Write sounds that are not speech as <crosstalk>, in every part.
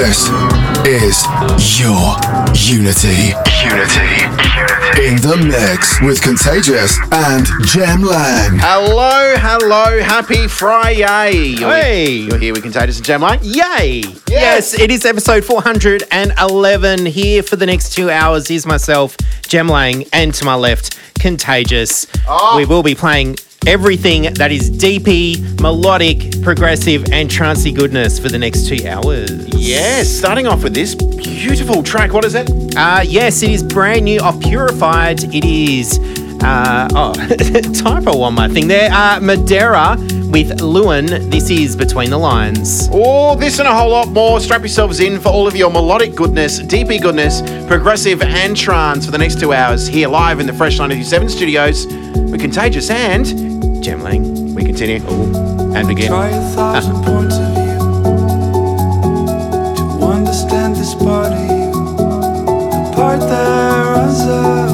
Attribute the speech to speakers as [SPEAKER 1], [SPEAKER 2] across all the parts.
[SPEAKER 1] Welcome.
[SPEAKER 2] This is your Unity. Unity. In the mix with Contagious and Jem Lang.
[SPEAKER 3] Hello, hello, happy Friday. You're,
[SPEAKER 4] Hey.
[SPEAKER 3] You're here with Contagious and Jem Lang.
[SPEAKER 4] Yay! Yes, it is episode 411 here for the next two hours. Here's myself, Jem Lang, and to my left, Contagious.
[SPEAKER 3] Oh.
[SPEAKER 4] We will be playing everything that is DP, melodic, progressive, and trancey goodness for the next two hours.
[SPEAKER 3] Yes, starting off with this beautiful track. What is it?
[SPEAKER 4] Uh, yes, it is brand new off Purified. It is, uh, oh, typo on my thing there. Uh, Modera with Lewyn. This is Between the Lines.
[SPEAKER 3] Oh, this and a whole lot more. Strap yourselves in for all of your melodic goodness, DP goodness, progressive, and trance for the next two hours here live in the Fresh 927 studios with Contagious and Jem Lang. We continue Ooh, and begin.
[SPEAKER 5] Try a thousand ah. points of view to understand this you, the part that runs away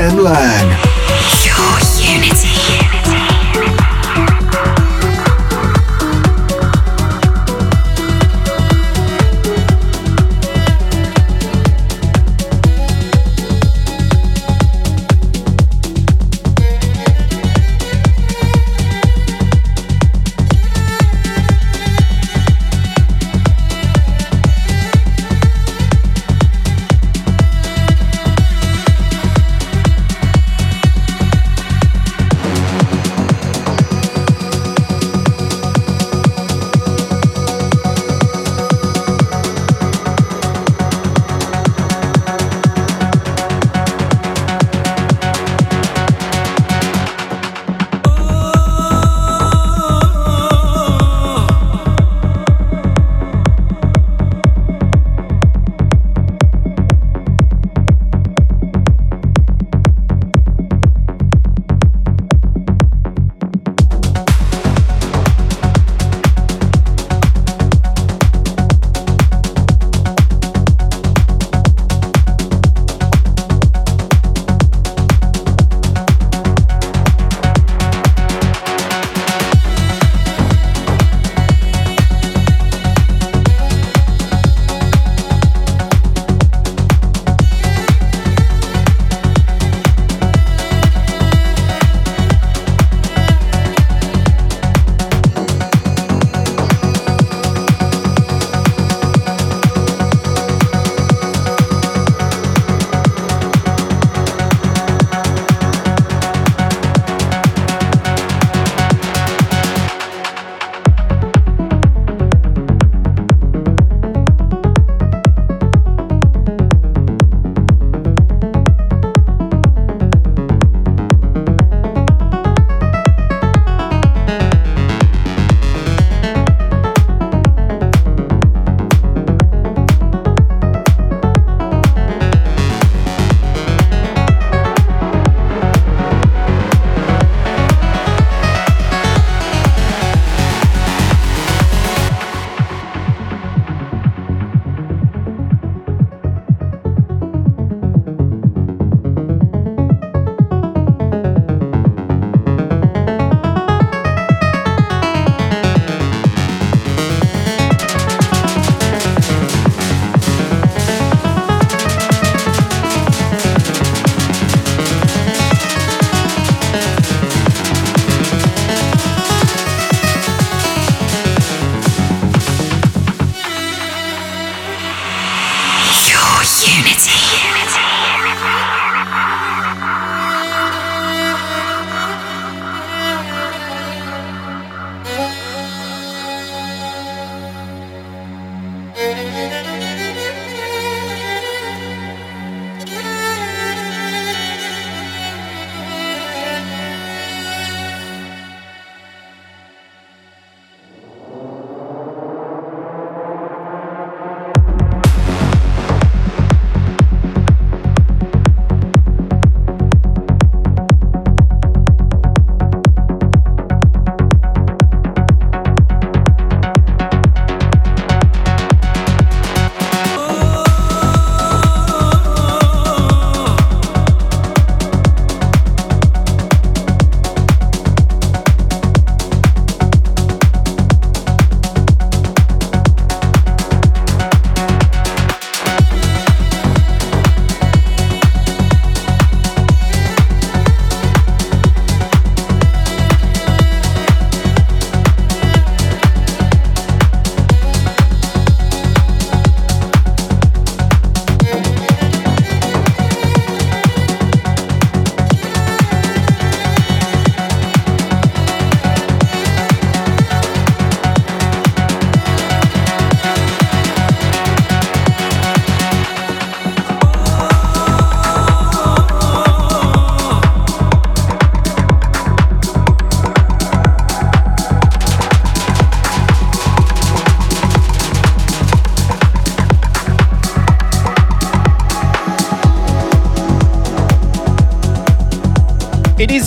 [SPEAKER 2] and Jem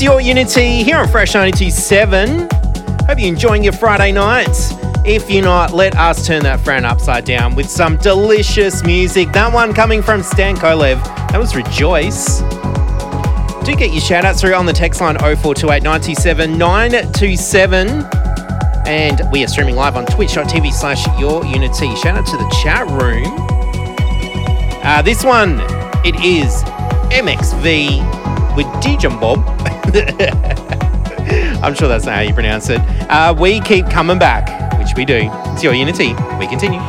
[SPEAKER 1] your Unity
[SPEAKER 4] here on Fresh 927. Hope you're enjoying your Friday nights. If you're not, let us turn that frown upside down with some delicious music. That one coming from Stan Kolev. That was Rejoice. Do get your shout outs through on the text line 0428 97 927. And we are streaming live on twitch.tv slash your unity. Shout out to the chat room. Uh, this one, it is MXV with DJ Bob. <laughs> I'm sure that's not how you pronounce it. Uh, we keep coming back, which we do. It's your Unity. We continue.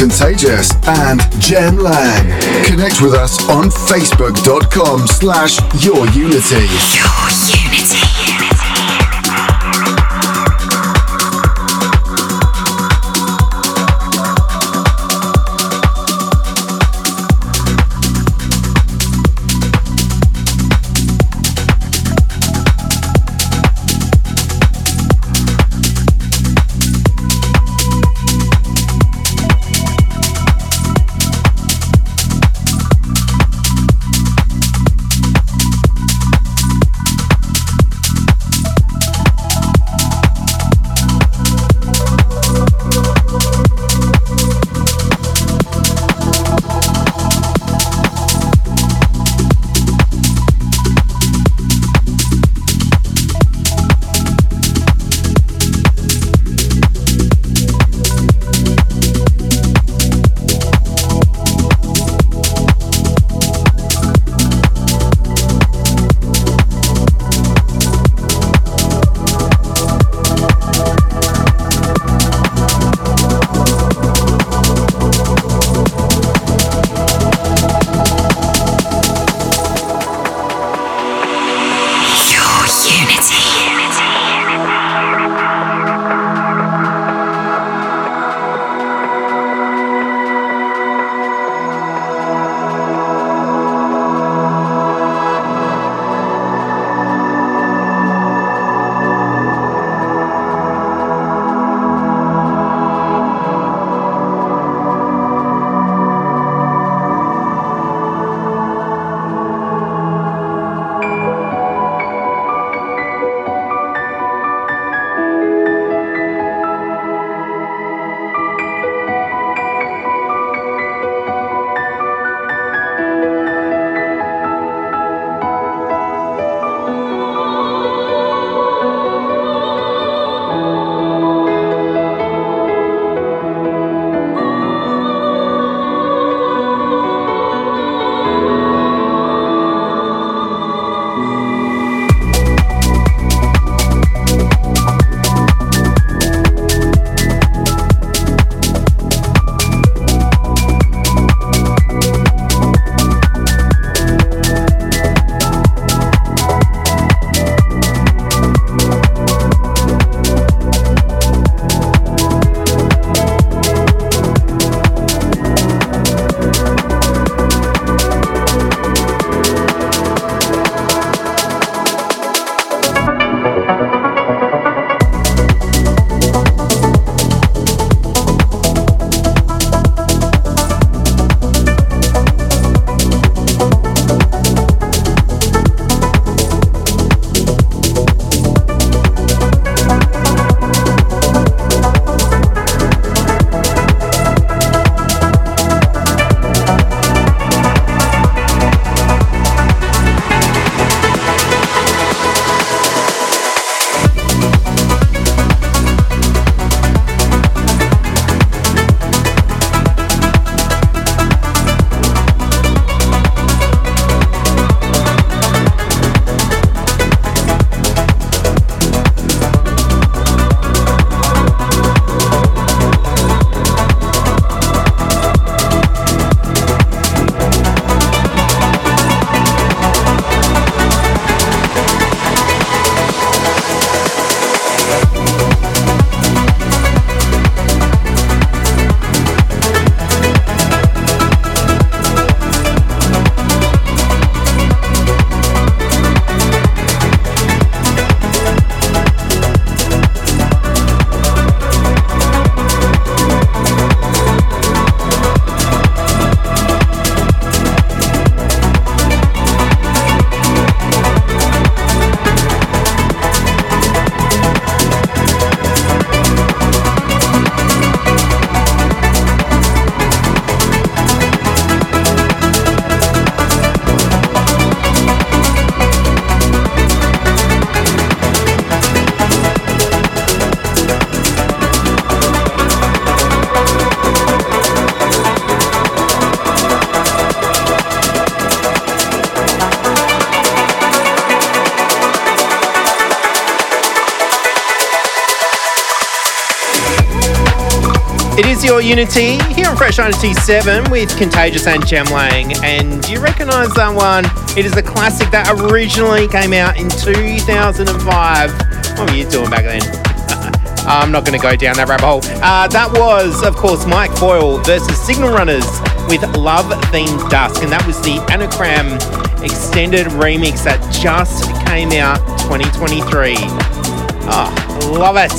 [SPEAKER 2] Contagious and Jem Lang. Connect with us on facebook.com slash your unity.
[SPEAKER 1] Your
[SPEAKER 4] your Unity here on Fresh 97 with Contagious and Jem Lang. And do you recognise that one? It is a classic that originally came out in 2005. What were you doing back then? <laughs> I'm not going to go down that rabbit hole. Uh, that was, of course, Mike Foyle versus Signal Runners with Love Themed Dusk. And that was the ANUQRAM extended remix that just came out 2023. Oh, love it.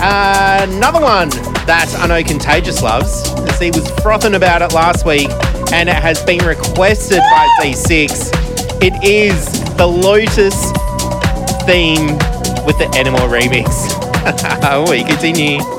[SPEAKER 4] Uh, another one that I know Contagious loves, as he was frothing about it last week, and it has been requested by Z6. It is the Lotus theme with the Animal remix. <laughs> we continue.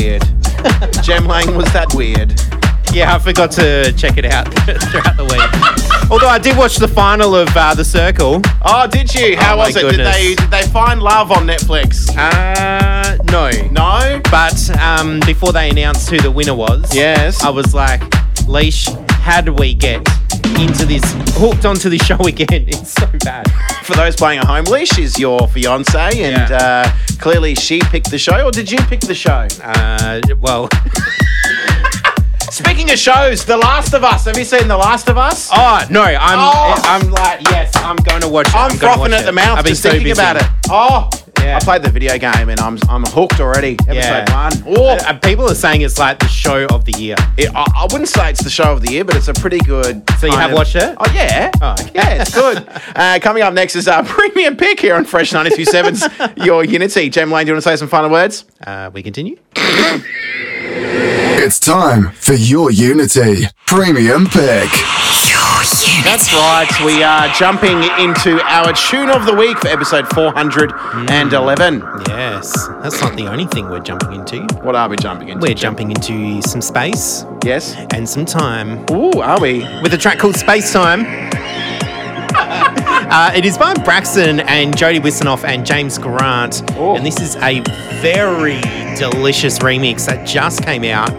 [SPEAKER 3] Weird. Jem Lang, was that weird?
[SPEAKER 4] Yeah, I forgot to check it out <laughs> throughout the week. Although I did watch the final of uh, The Circle.
[SPEAKER 3] Oh, did you? How
[SPEAKER 4] Oh,
[SPEAKER 3] was it? Did they did they find love on Netflix?
[SPEAKER 4] Uh, no.
[SPEAKER 3] No.
[SPEAKER 4] But um, before they announced who the winner was,
[SPEAKER 3] Yes.
[SPEAKER 4] I was like, Leash, how do we get into this, hooked onto this show <laughs> again? It's so bad.
[SPEAKER 3] For those playing at home, Leash is your fiance, and
[SPEAKER 4] Yeah.
[SPEAKER 3] uh, clearly she picked the show, or did you pick the show?
[SPEAKER 4] Uh, well, <laughs>
[SPEAKER 3] Speaking of shows, The Last of Us. Have you seen The Last of Us?
[SPEAKER 4] oh no, I'm,
[SPEAKER 3] Oh.
[SPEAKER 4] I'm like, yes, I'm going to watch it.
[SPEAKER 3] I'm,
[SPEAKER 4] gonna
[SPEAKER 3] frothing at
[SPEAKER 4] it.
[SPEAKER 3] the mouth
[SPEAKER 4] I've been
[SPEAKER 3] just
[SPEAKER 4] so
[SPEAKER 3] thinking
[SPEAKER 4] busy.
[SPEAKER 3] about it. Oh,
[SPEAKER 4] Yeah.
[SPEAKER 3] I played the video game and I'm I'm hooked already. Episode
[SPEAKER 4] Yeah.
[SPEAKER 3] one. Oh,
[SPEAKER 4] Uh, uh, people are saying it's like the show of the year.
[SPEAKER 3] it, I, I wouldn't say it's the show of the year, but it's a pretty good.
[SPEAKER 4] So you have
[SPEAKER 3] of-
[SPEAKER 4] watched it?
[SPEAKER 3] Oh yeah.
[SPEAKER 4] Oh, okay.
[SPEAKER 3] yeah, it's good. <laughs> uh, coming up next is our premium pick here on Fresh 92.7's <laughs> Your Unity. Jem Lang, do you want to say some final words?
[SPEAKER 4] Uh, we continue.
[SPEAKER 2] It's time for your Unity Premium Pick.
[SPEAKER 1] Unity.
[SPEAKER 3] That's right. We are jumping into our tune of the week for episode 411.
[SPEAKER 4] Yes, that's not the only thing we're jumping into.
[SPEAKER 3] What are we jumping into?
[SPEAKER 4] We're jumping into some space
[SPEAKER 3] Yes.
[SPEAKER 4] and some time
[SPEAKER 3] Ooh, are we?
[SPEAKER 4] with a track called Space Time. <laughs> Uh, it is by Braxton and Jody Wisternoff and James Grant,
[SPEAKER 3] Oh.
[SPEAKER 4] and this is a very delicious remix that just came out.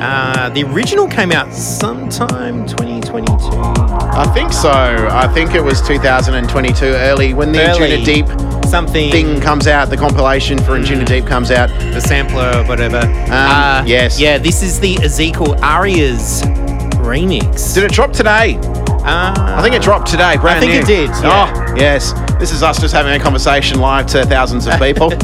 [SPEAKER 4] Uh, the original came out sometime 2022.
[SPEAKER 3] I think so. I think it was 2022 early when the
[SPEAKER 4] Early.
[SPEAKER 3] Anjunadeep
[SPEAKER 4] Something
[SPEAKER 3] thing comes out, the compilation for Anjunadeep comes out.
[SPEAKER 4] the sampler or whatever. Uh,
[SPEAKER 3] yes.
[SPEAKER 4] Yeah, this is the Ezequiel Arias remix.
[SPEAKER 3] Did it drop today?
[SPEAKER 4] Uh,
[SPEAKER 3] I think it dropped today. Brand I
[SPEAKER 4] think
[SPEAKER 3] new.
[SPEAKER 4] it did, yeah.
[SPEAKER 3] Oh, yes. This is us just having a conversation live to thousands of people. <laughs>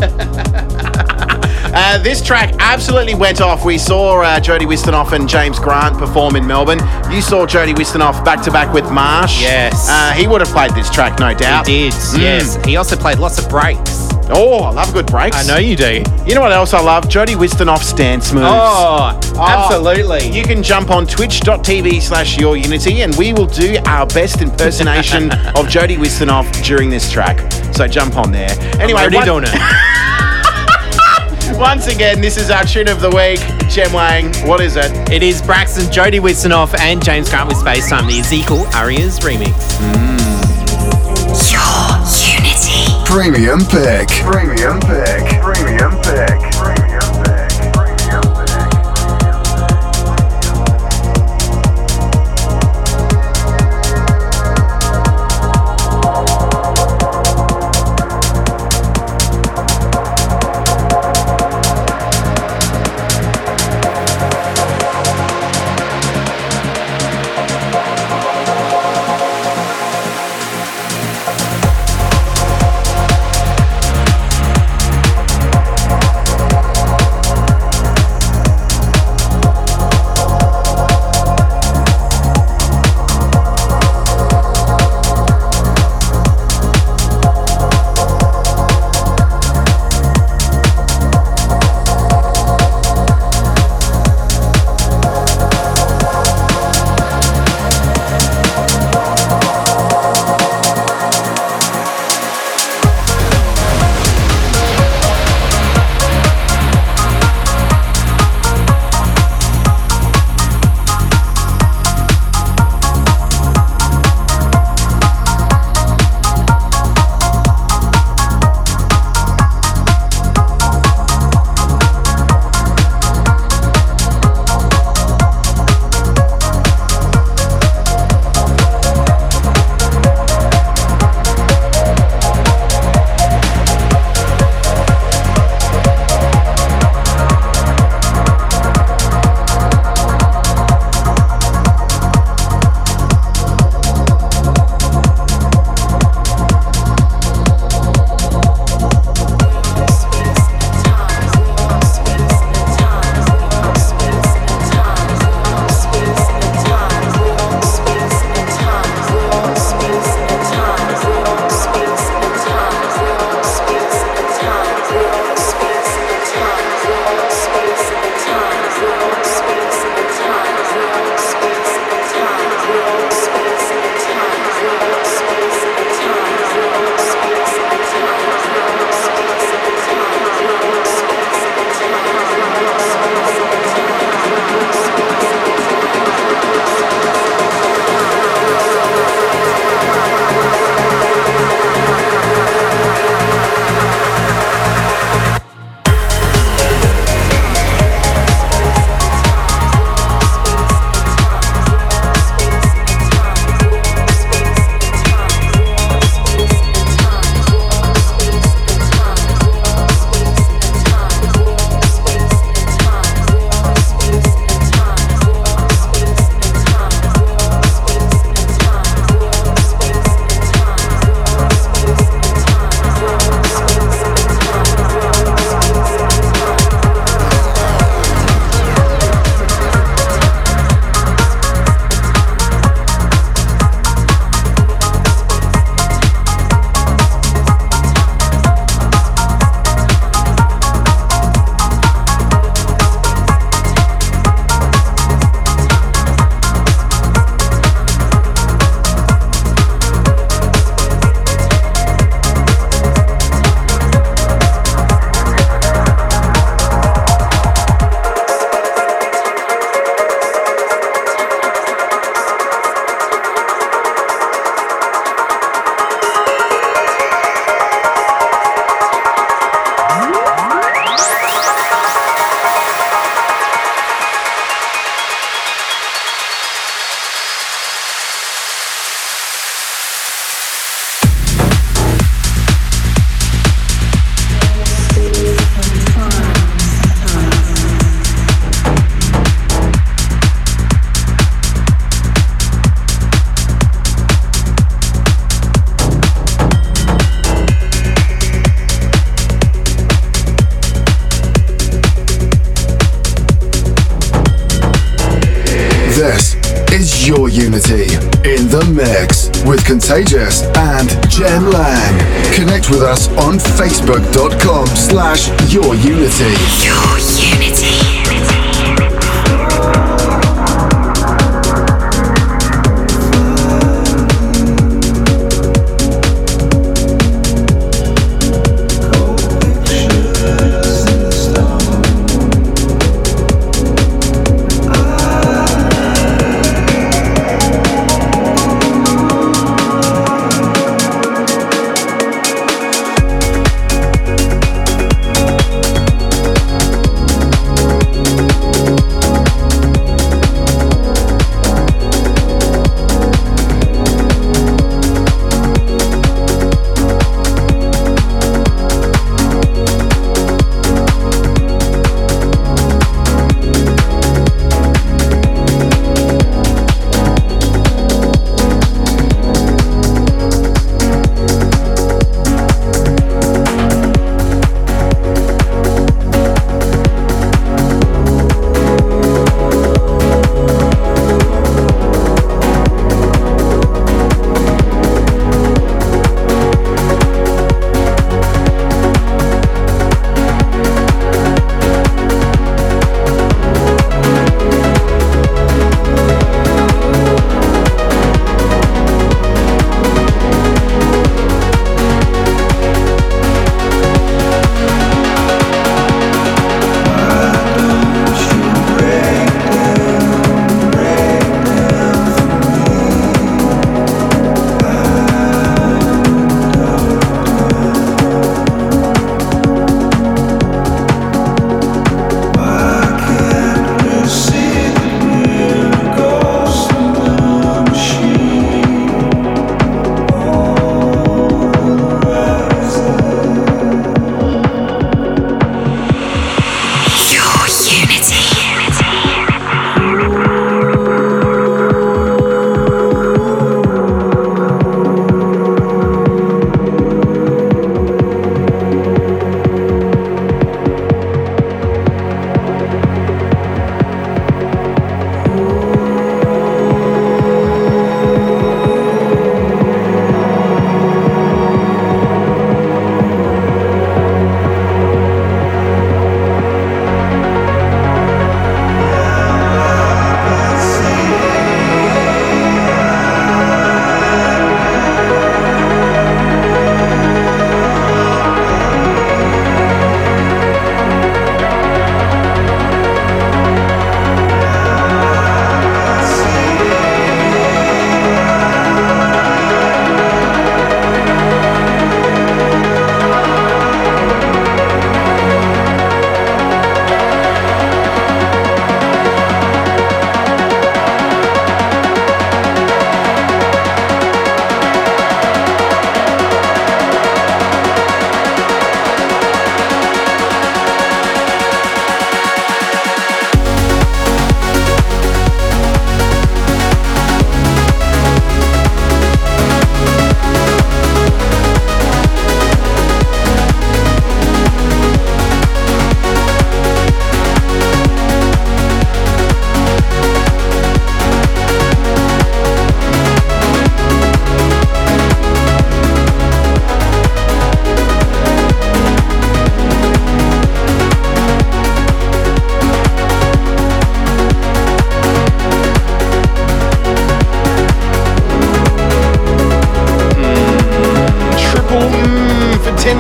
[SPEAKER 3] Uh, this track absolutely went off. We saw uh, Jody Wisternoff and James Grant perform in Melbourne. You saw Jody Wisternoff back to back with Marsh.
[SPEAKER 4] Yes.
[SPEAKER 3] Uh, he would have played this track, no
[SPEAKER 4] He
[SPEAKER 3] doubt.
[SPEAKER 4] did,
[SPEAKER 3] Mm.
[SPEAKER 4] yes. He also played lots of breaks.
[SPEAKER 3] Oh, I love good breaks.
[SPEAKER 4] I know you do.
[SPEAKER 3] You know what else I love? Jody Wisternoff's dance moves.
[SPEAKER 4] Oh, absolutely.
[SPEAKER 3] You can jump on twitch.tv slash your unity and we will do our best impersonation <laughs> of Jody Wisternoff during this track. So jump on there. Anyway,
[SPEAKER 4] already
[SPEAKER 3] one-
[SPEAKER 4] doing it. <laughs>
[SPEAKER 3] once again, this is our tune of the week. Jem Lang, what is it?
[SPEAKER 4] It is Braxton, Jody Wisternoff, and James Grant with Space Time, the Ezequiel Arias remix.
[SPEAKER 1] Your Unity.
[SPEAKER 2] Premium Pick. Premium Pick. Premium Pick.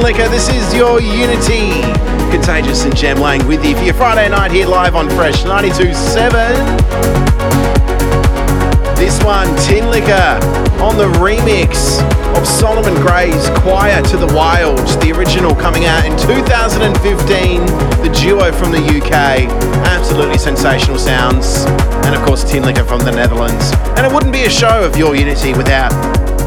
[SPEAKER 3] This is your Unity. Contagious and Jem Lang with you for your Friday night here live on Fresh 92.7. This one, Tin Tinlicker, on the remix of Solomon Grey's Choir to the Wild, the original coming out in 2015, the duo from the UK. Absolutely sensational sounds. And of course, Tin Tinlicker from the Netherlands. And it wouldn't be a show of your Unity without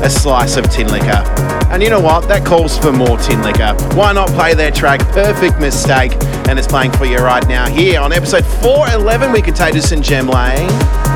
[SPEAKER 3] a slice of Tinlicker. And you know what? That calls for more Tinlicker. Why not play their track Perfect Mistake? And it's playing for you right now here on episode 411 with Contagious and Jem Lang.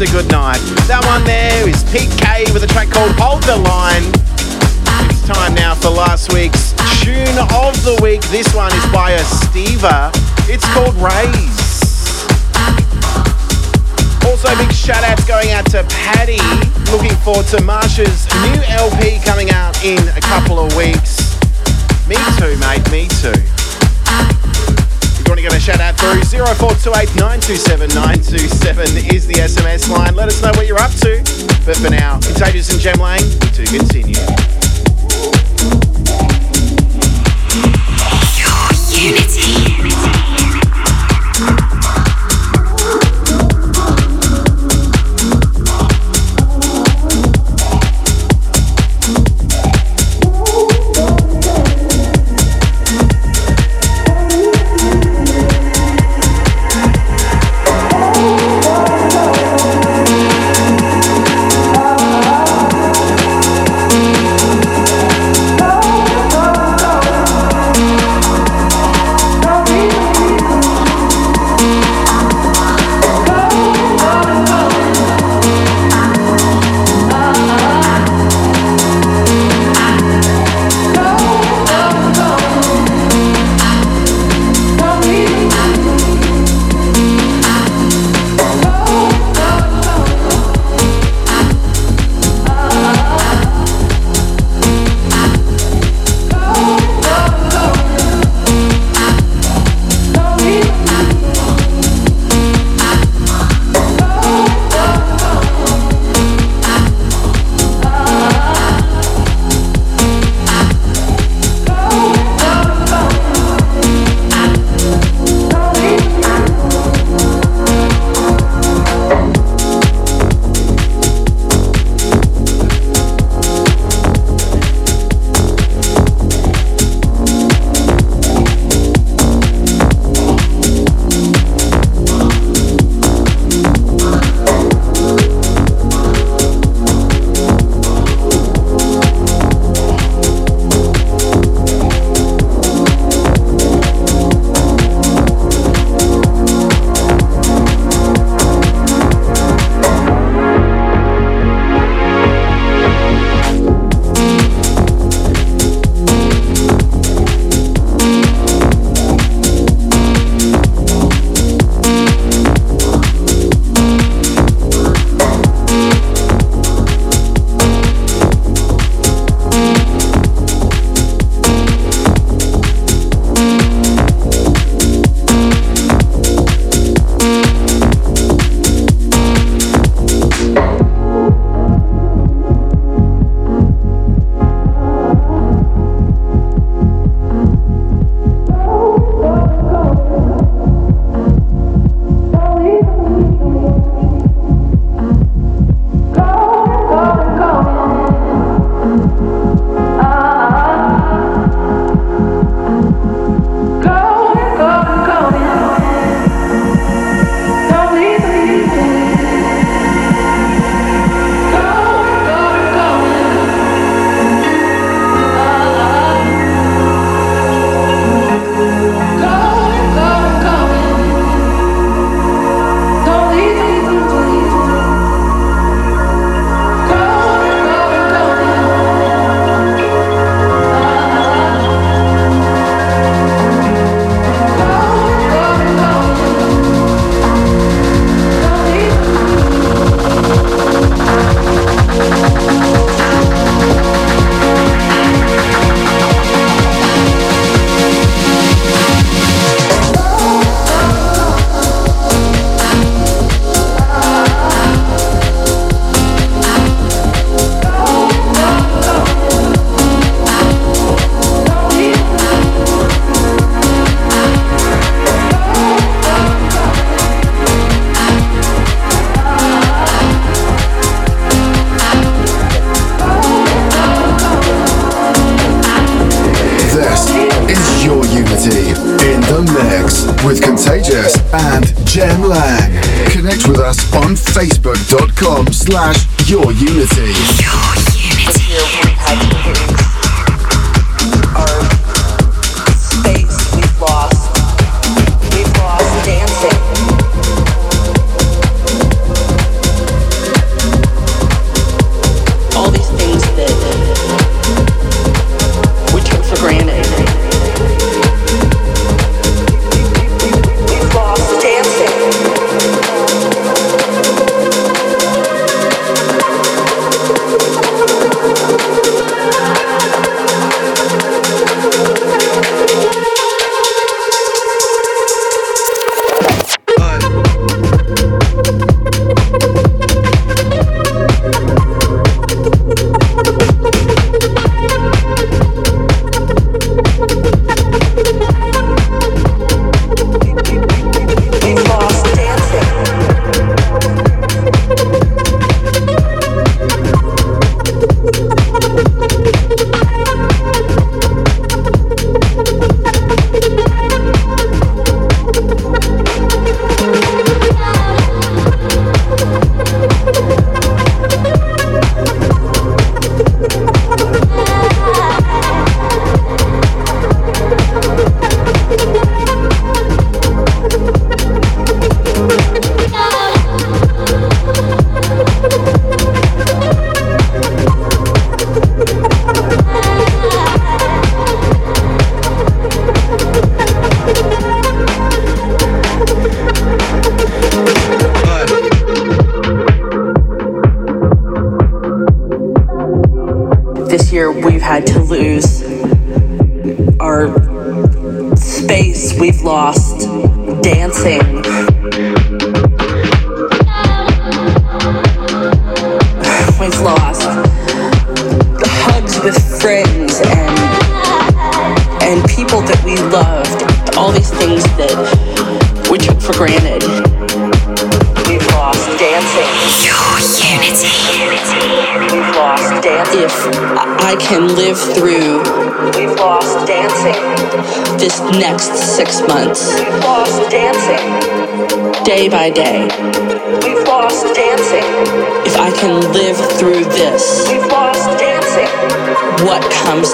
[SPEAKER 3] Because a good night. That one there is Pete K with a track called Hold the Line. It's time now for last week's tune of the week. This one is by Estiva. It's called Rays. Also, big shout outs going out to Paddy. Looking forward to Marsha's new LP coming out in a couple of weeks. Me too, mate, me too. If you want to get a shout out through, 0428 Let us know what you're up to. But for now, Contagious and
[SPEAKER 6] Jem Lang,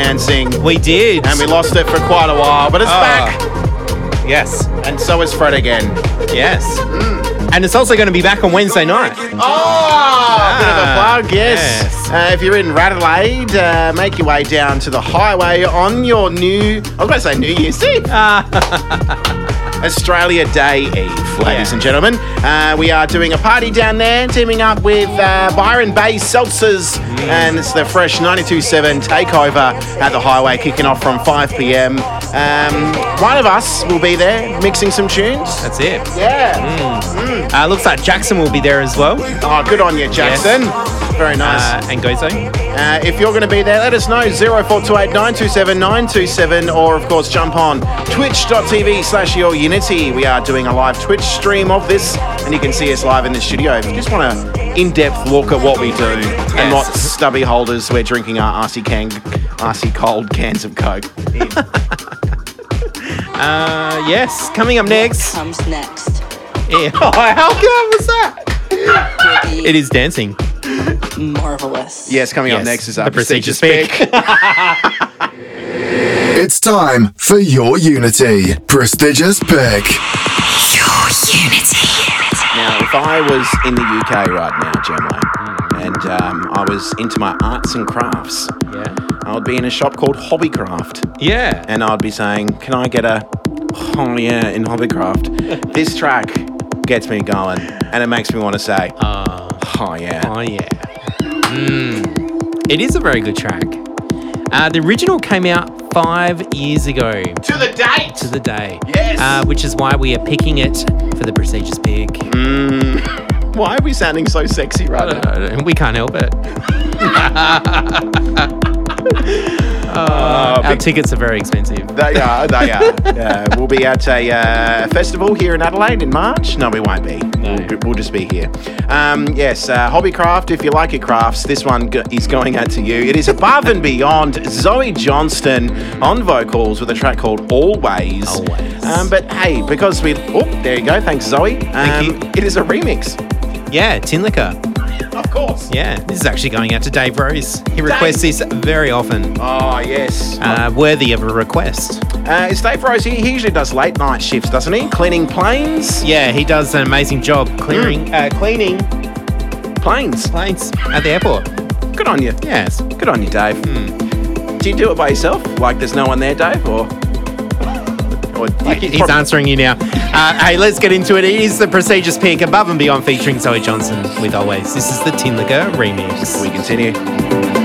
[SPEAKER 3] Dancing.
[SPEAKER 4] We did.
[SPEAKER 3] And we lost it for quite a while, but it's
[SPEAKER 4] Ah.
[SPEAKER 3] back.
[SPEAKER 4] Yes.
[SPEAKER 3] And so is Fred again.
[SPEAKER 4] Yes. And it's also going to be back on Wednesday night.
[SPEAKER 3] Oh, bit of a plug, yes.
[SPEAKER 4] yes.
[SPEAKER 3] Uh, if you're in Radelaide, uh, make your way down to the highway on your new, I was going to say New Year's Eve. <laughs> Australia Day Eve, ladies
[SPEAKER 4] Yeah.
[SPEAKER 3] and gentlemen. Uh, we are doing a party down there, teaming up with uh, Byron Bay Seltzers, and it's the fresh 92.7 takeover at the highway, kicking off from 5 p.m. Um, one of us will be there mixing some tunes.
[SPEAKER 4] That's it.
[SPEAKER 3] Yeah.
[SPEAKER 4] Uh, looks like Jackson will be there as well.
[SPEAKER 3] Oh, good on you, Jackson. Very nice.
[SPEAKER 4] Uh, and Gozo.
[SPEAKER 3] Uh, if you're going to be there, let us know 0428 927 927 or, of course, jump on twitch.tv slash your unity. We are doing a live Twitch stream of this, and you can see us live in the studio. If you just want an in depth look at what we do and what stubby holders we're drinking our RC, can, RC cold cans of Coke. <laughs>
[SPEAKER 4] Uh, yes. Coming up next.
[SPEAKER 7] Comes next.
[SPEAKER 4] Yeah. <laughs> Oh, how good was that? It is dancing.
[SPEAKER 7] marvelous.
[SPEAKER 3] Yes, coming up next is
[SPEAKER 4] the
[SPEAKER 3] our
[SPEAKER 4] prestigious
[SPEAKER 3] prestigious pick. <laughs>
[SPEAKER 6] It's time for your Unity Prestigious Pick.
[SPEAKER 8] Your unity.
[SPEAKER 3] Now, if I was in the UK right now, Gemlo, and um, I was into my arts and crafts,
[SPEAKER 4] Yeah.
[SPEAKER 3] I would be in a shop called Hobbycraft.
[SPEAKER 4] Yeah.
[SPEAKER 3] and I'd be saying, "Can I get a Oh yeah, in Hobbycraft. this track gets me going, and it makes me want to say,
[SPEAKER 4] Oh,
[SPEAKER 3] oh yeah.
[SPEAKER 4] oh yeah. Mm. It is a very good track. Uh, the original came out five years ago
[SPEAKER 3] To the date.
[SPEAKER 4] to the day.
[SPEAKER 3] Yes.
[SPEAKER 4] Uh, which is why we are picking it for the prestigious pick.
[SPEAKER 3] Mm. <laughs> Why are we sounding so sexy right now?
[SPEAKER 4] Uh, we can't help it. <laughs>
[SPEAKER 3] Oh,
[SPEAKER 4] Our
[SPEAKER 3] big-
[SPEAKER 4] tickets are very expensive.
[SPEAKER 3] They are, they are. <laughs> Uh, we'll be at a uh, festival here in Adelaide in March. No, we won't be.
[SPEAKER 4] No.
[SPEAKER 3] We'll, we'll just be here. Um, yes, uh, Hobbycraft, if you like your crafts, this one go- is going out to you. It is above and beyond Zoe Johnston on vocals with a track called Always.
[SPEAKER 4] Always.
[SPEAKER 3] Um, but hey, because we. Oh, there you go. Thanks, Zoe. Um,
[SPEAKER 4] Thank you.
[SPEAKER 3] It is a remix.
[SPEAKER 4] Yeah, Tinlicker.
[SPEAKER 3] Of course.
[SPEAKER 4] Yeah, this is actually going out to Dave Rose. He requests this very often.
[SPEAKER 3] Oh, yes.
[SPEAKER 4] Uh, worthy of a request.
[SPEAKER 3] Uh, it's Dave Rose. He, he usually does late night shifts, doesn't he? Cleaning planes.
[SPEAKER 4] Yeah, he does an amazing job clearing, uh, cleaning
[SPEAKER 3] Planes.
[SPEAKER 4] planes at the airport.
[SPEAKER 3] Good on you.
[SPEAKER 4] Yes.
[SPEAKER 3] Good on you, Dave. Do you do it by yourself? Like there's no one there, Dave? Or. Or
[SPEAKER 4] Like he's answering you now. Uh, hey, let's get into it. It is the prestigious pick above and beyond featuring Zoe Johnston with Always. This is the Tinlicker remix.
[SPEAKER 3] We continue.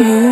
[SPEAKER 9] Ooh,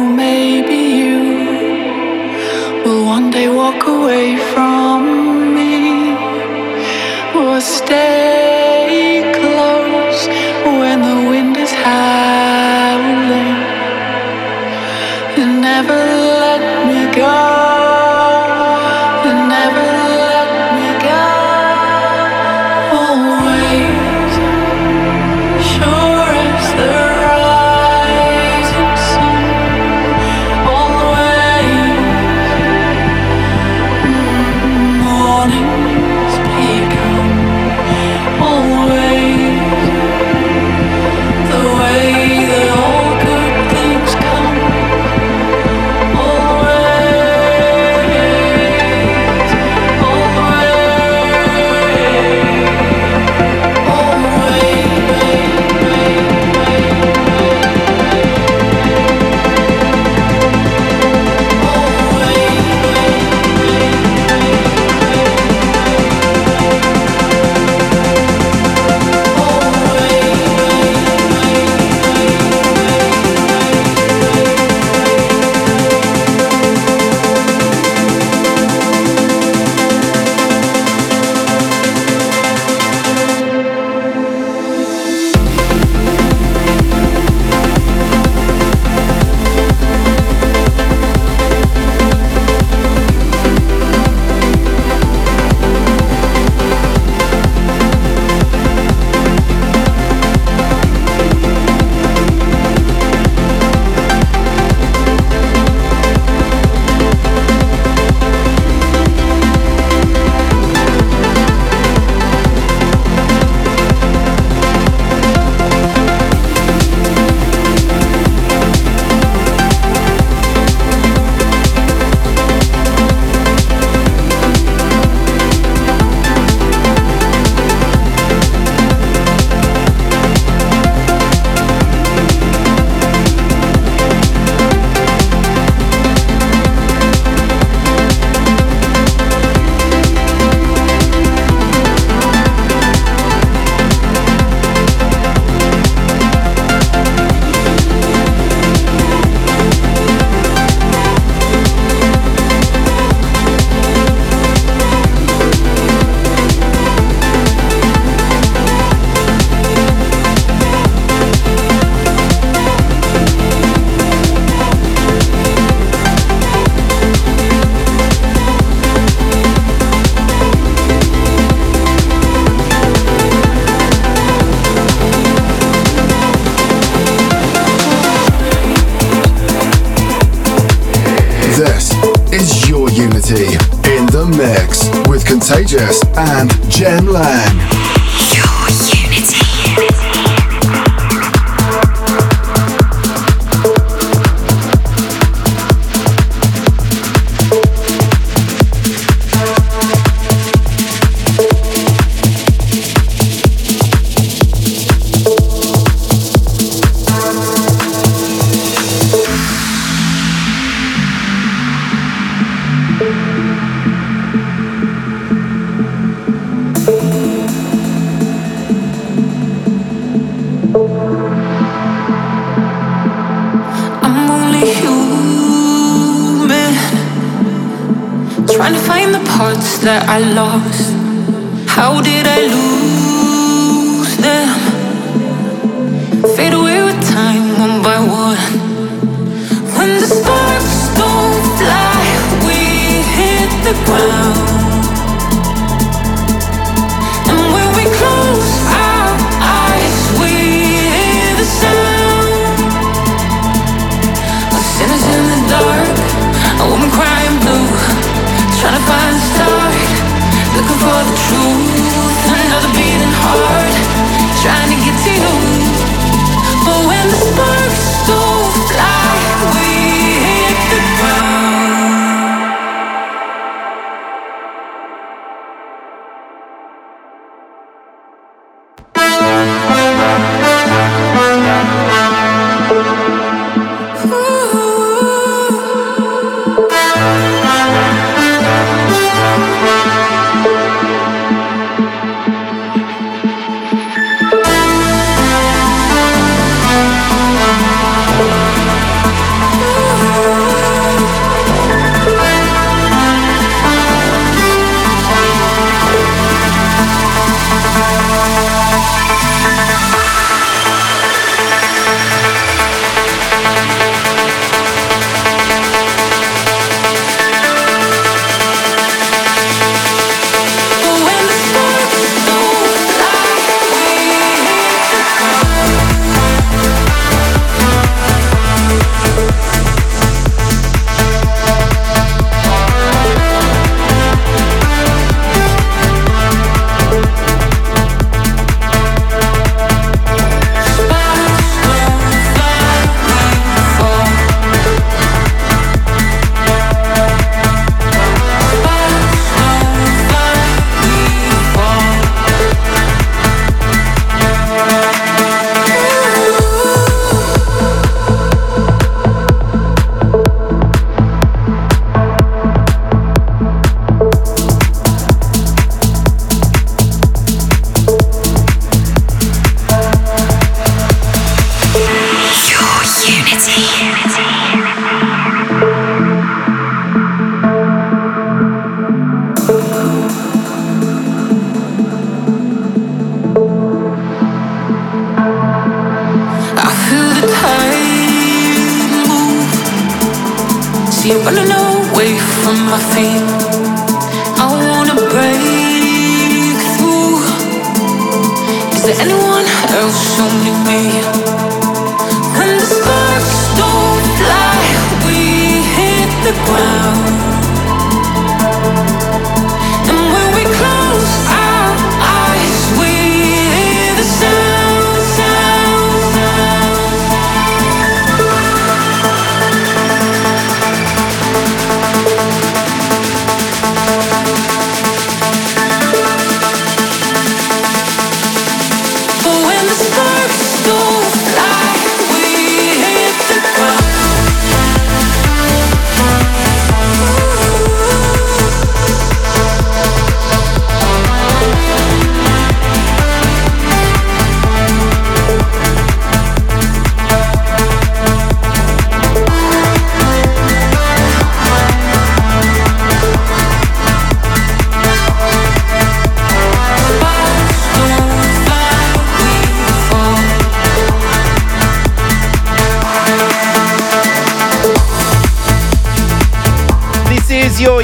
[SPEAKER 10] parts that I lost. How did I lose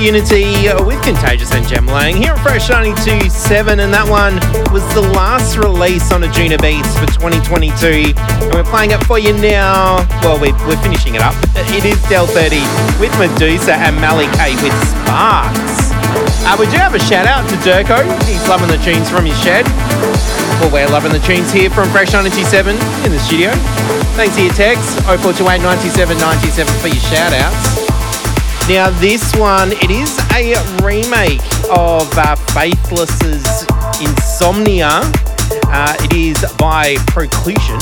[SPEAKER 1] Unity
[SPEAKER 4] uh, with Contagious and Jem Lang here at Fresh 92.7 and that one was the last release on Anjunabeats for 2022 and we're playing it for you now. Well, we're, we're finishing it up. It is Del 30 with Meduza and Mali-K with Sparks. Uh, we do have a shout out to Durko. He's loving the tunes from his shed. Well, we're loving the tunes here from Fresh 97 in the studio. Thanks for your text, 0428 97 97 for your shout outs. Now, this one, it is a remake of uh, Faithless's Insomnia. Uh, it is by Proluction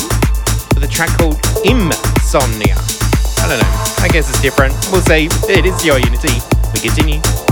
[SPEAKER 4] with a track called Insomnia. I don't know. I guess it's different. We'll see. It is your Unity. We continue.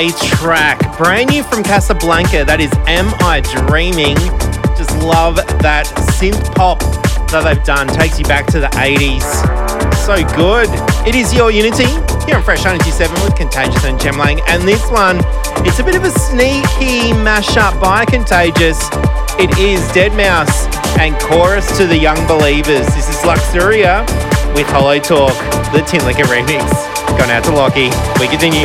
[SPEAKER 4] A track. Brand new from Kasablanca. That is Am I Dreaming? Just love that synth pop that they've done. Takes you back to the 80s. So good. It is Your Unity here on Fresh Energy 7 with Contagious and Jem Lang. And this one, it's a bit of a sneaky mashup by Contagious. It is deadmau5 and Chorus to the Young Believers. This is Luxuria with Hollow Talk, the Tinlicker remix. Going out to Lockie. We continue.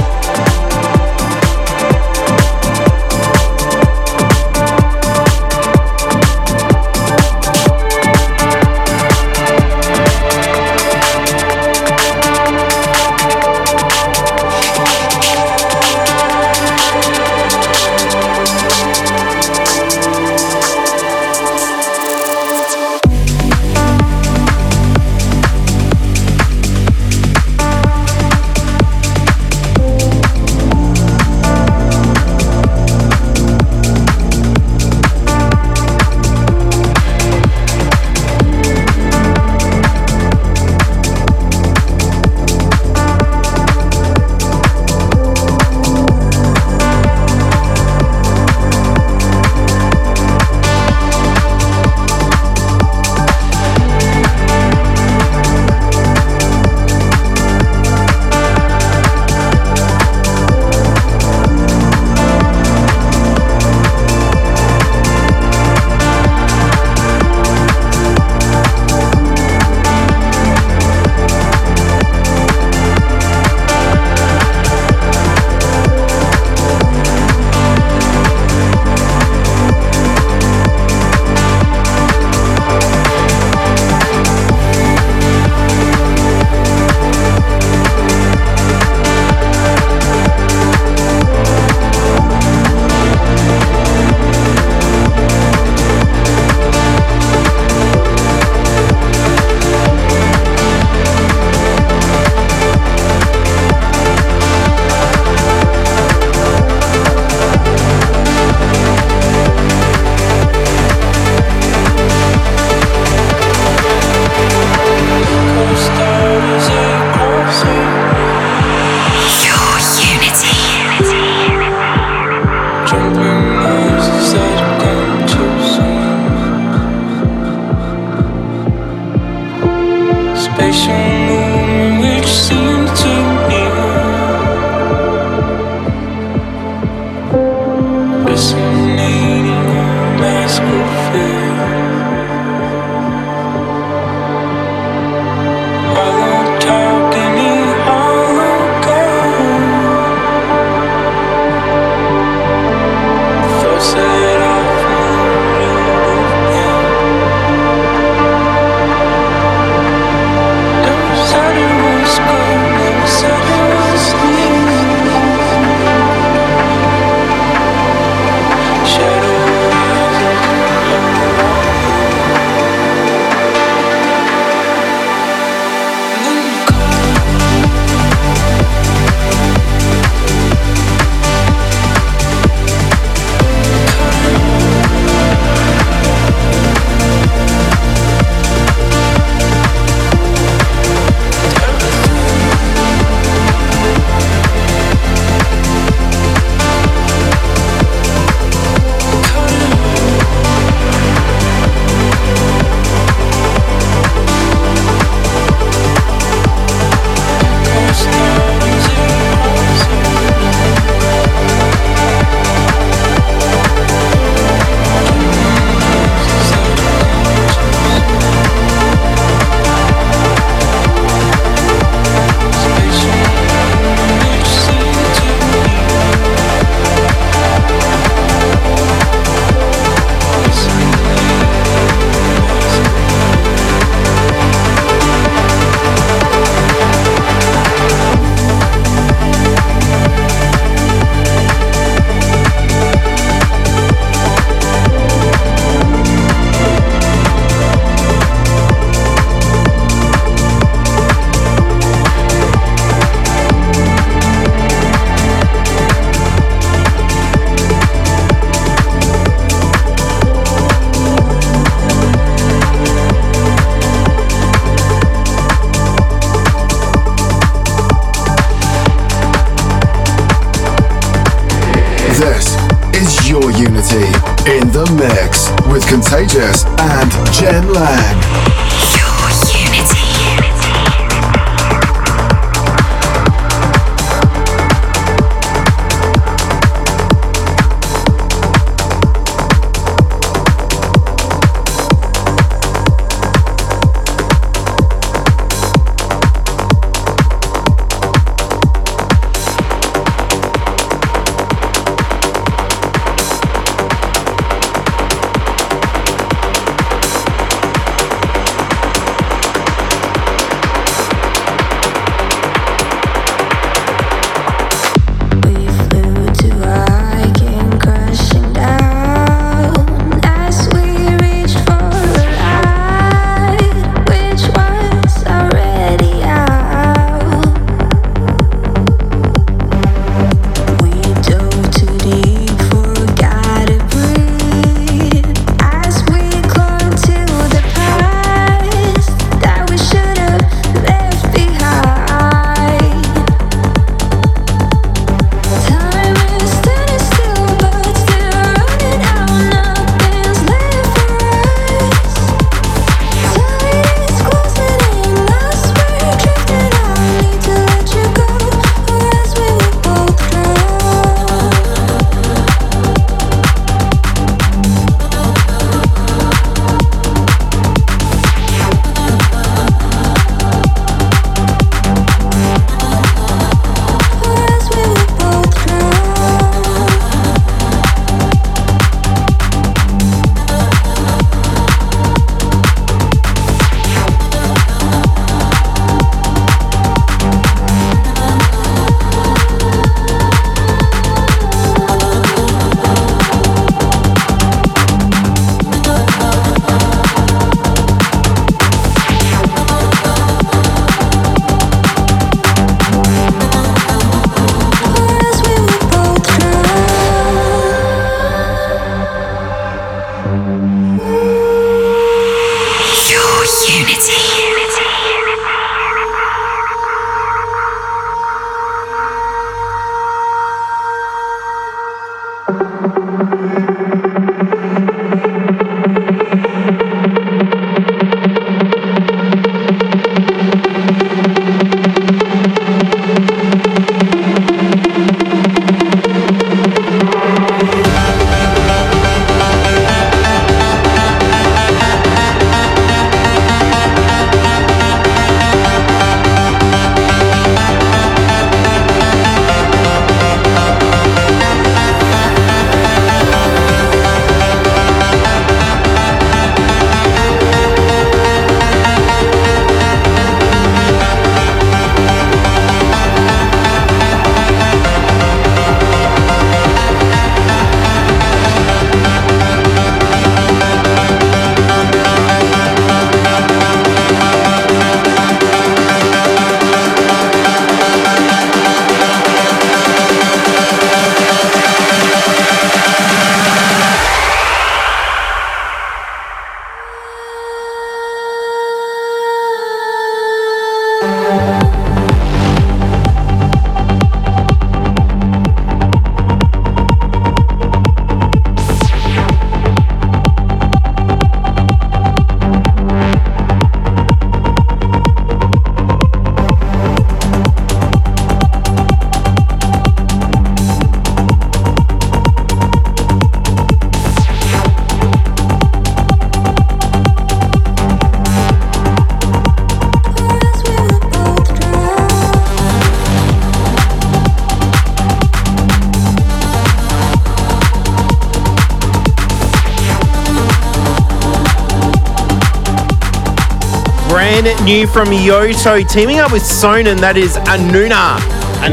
[SPEAKER 4] New from Yotto, teaming up with SøNIN, that is AunA.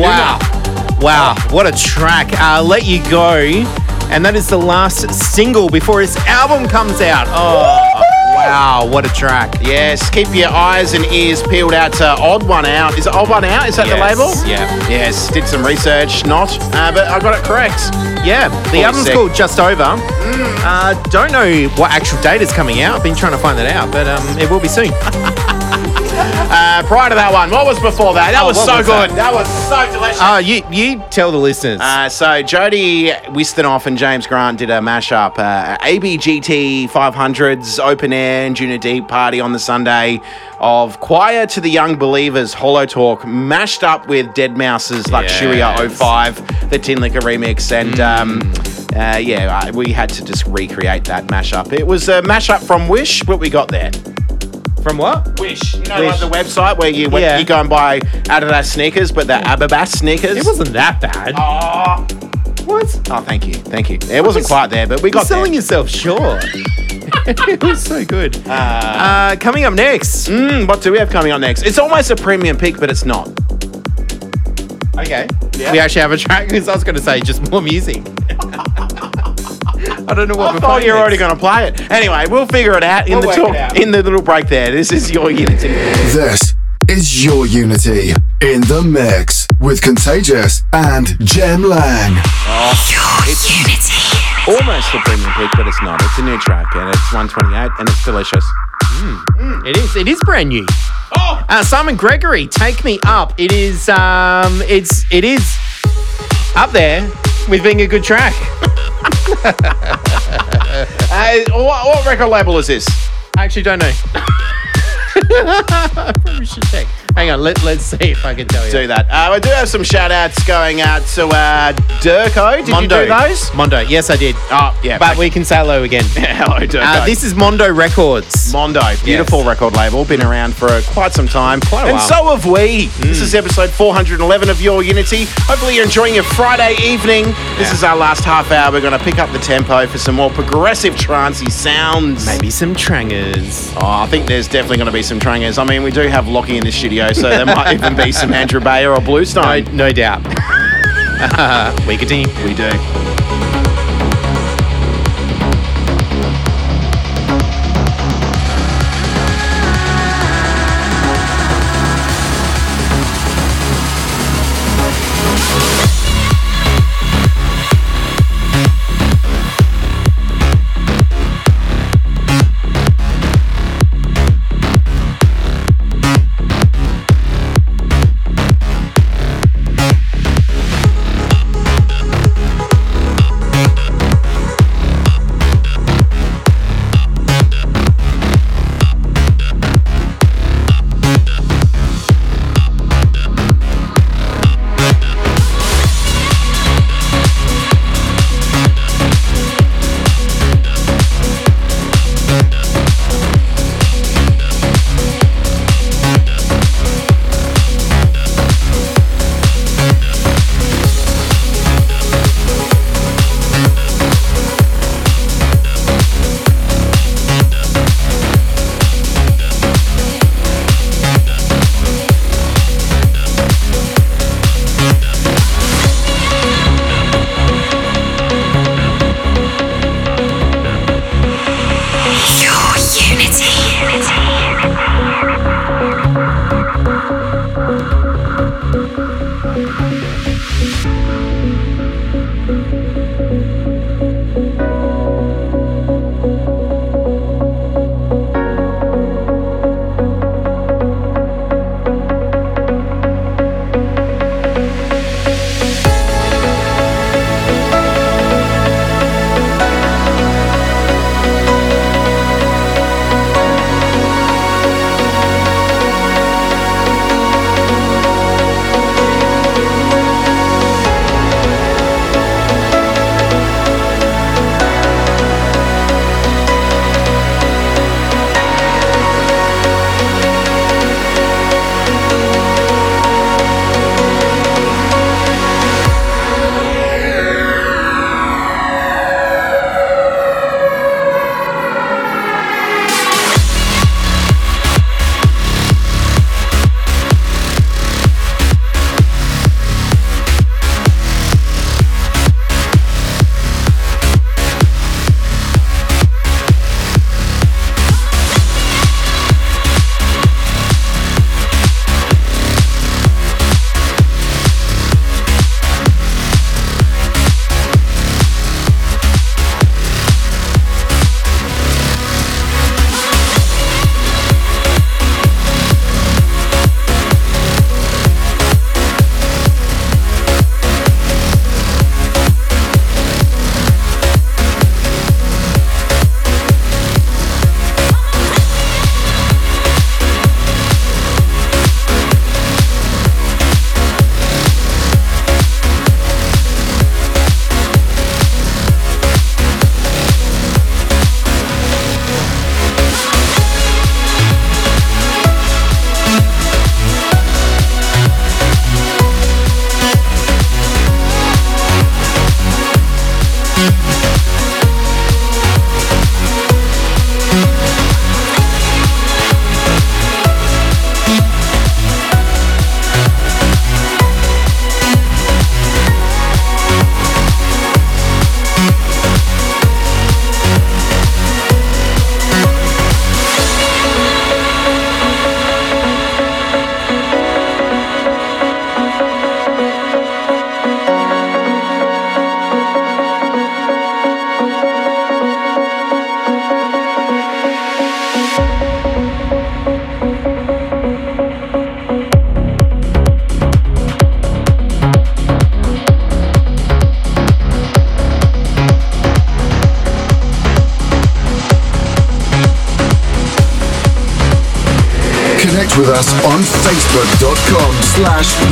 [SPEAKER 4] Wow. Wow, what a track. Uh, Let You Go. And that is the last single before his album comes out. Oh, wow, what a track.
[SPEAKER 3] Yes, keep your eyes and ears peeled out to Odd One Out. Is it Odd One Out? Is that the
[SPEAKER 4] Yes,
[SPEAKER 3] label?
[SPEAKER 4] yeah.
[SPEAKER 3] Yes, did some research, not, uh, but I got it correct.
[SPEAKER 4] Yeah, the album's
[SPEAKER 3] sick.
[SPEAKER 4] called Just Over. Uh, don't know what actual date is coming out. Been trying to find that out, but um, it will be soon. <laughs>
[SPEAKER 3] Uh, prior to that one, what was before that? That
[SPEAKER 4] Oh,
[SPEAKER 3] was so
[SPEAKER 4] was
[SPEAKER 3] good.
[SPEAKER 4] that?
[SPEAKER 3] That? was so delicious.
[SPEAKER 4] Oh, you you tell the listeners.
[SPEAKER 3] Uh, so Jody Wisternoff and James Grant did a mashup, uh, ABGT 500s open air and Anjunadeep party on the Sunday of Choir to the Young Believers Hollow Talk mashed up with deadmau5's Luxuria
[SPEAKER 4] Yes.
[SPEAKER 3] 05, the Tinlicker remix, and um, uh, yeah, we had to just recreate that mashup. It was a mashup from Wish. but we got there?
[SPEAKER 4] From what?
[SPEAKER 3] Wish, you know,
[SPEAKER 4] Wish.
[SPEAKER 3] like the website where you
[SPEAKER 4] Yeah.
[SPEAKER 3] you go and buy Adidas sneakers, but they're Ababas sneakers.
[SPEAKER 4] It wasn't that bad.
[SPEAKER 3] Oh,
[SPEAKER 4] what?
[SPEAKER 3] Oh, thank you, thank you. It wasn't quite there, but we
[SPEAKER 4] You're
[SPEAKER 3] got
[SPEAKER 4] selling
[SPEAKER 3] there.
[SPEAKER 4] yourself short. <laughs> it was so good. Uh, coming up next.
[SPEAKER 3] Mm, what do we have coming on next? It's almost a premium pick, but it's not.
[SPEAKER 4] Okay.
[SPEAKER 3] Yeah.
[SPEAKER 4] We actually have a track because I was going to say just more music. <laughs> I don't know what
[SPEAKER 3] I
[SPEAKER 4] we're
[SPEAKER 3] thought you were already going to play it. Anyway, we'll figure it out in
[SPEAKER 4] We'll
[SPEAKER 3] the talk,
[SPEAKER 4] out.
[SPEAKER 3] in the little break there. This is your Unity.
[SPEAKER 2] This is your Unity in the mix with Contagious and Jem Lang.
[SPEAKER 1] Your Unity.
[SPEAKER 3] Almost a premium pick, but it's not. It's a new track, and it's 128, and it's delicious.
[SPEAKER 4] It is. It is brand new.
[SPEAKER 3] Oh,
[SPEAKER 4] Uh, Simon Gregory, take me up. It is. Um. It's. It is up there with being a good track. <laughs>
[SPEAKER 3] uh, what, what record label is this?
[SPEAKER 4] I actually don't know. I <laughs> <laughs> probably should check. Hang on. Let Let's see if I can tell you.
[SPEAKER 3] Do that. Uh, I do have some shout outs going out to uh, Durko. Did
[SPEAKER 4] Mondo.
[SPEAKER 3] you do those?
[SPEAKER 4] Mondo. Yes, I did.
[SPEAKER 3] Oh, yeah.
[SPEAKER 4] But we can say hello again. <laughs>
[SPEAKER 3] Hello, Durko.
[SPEAKER 4] Uh, this is Mondo Records.
[SPEAKER 3] Mondo, beautiful record label, been around for quite some time.
[SPEAKER 4] Quite a while.
[SPEAKER 3] and
[SPEAKER 4] while.
[SPEAKER 3] so have we. This is episode 411 of Your Unity. Hopefully, you're enjoying your Friday evening. This is our last half hour. We're going to pick up the tempo for some more progressive trancey sounds.
[SPEAKER 4] Maybe some trangers.
[SPEAKER 3] Oh, I think there's definitely going to be some trangers. I mean, we do have Lockie in the studio, so there might <laughs> even be some Andrew Bayer or
[SPEAKER 4] No,
[SPEAKER 3] Bluestone.
[SPEAKER 4] no doubt. <laughs> we continue.
[SPEAKER 3] We do.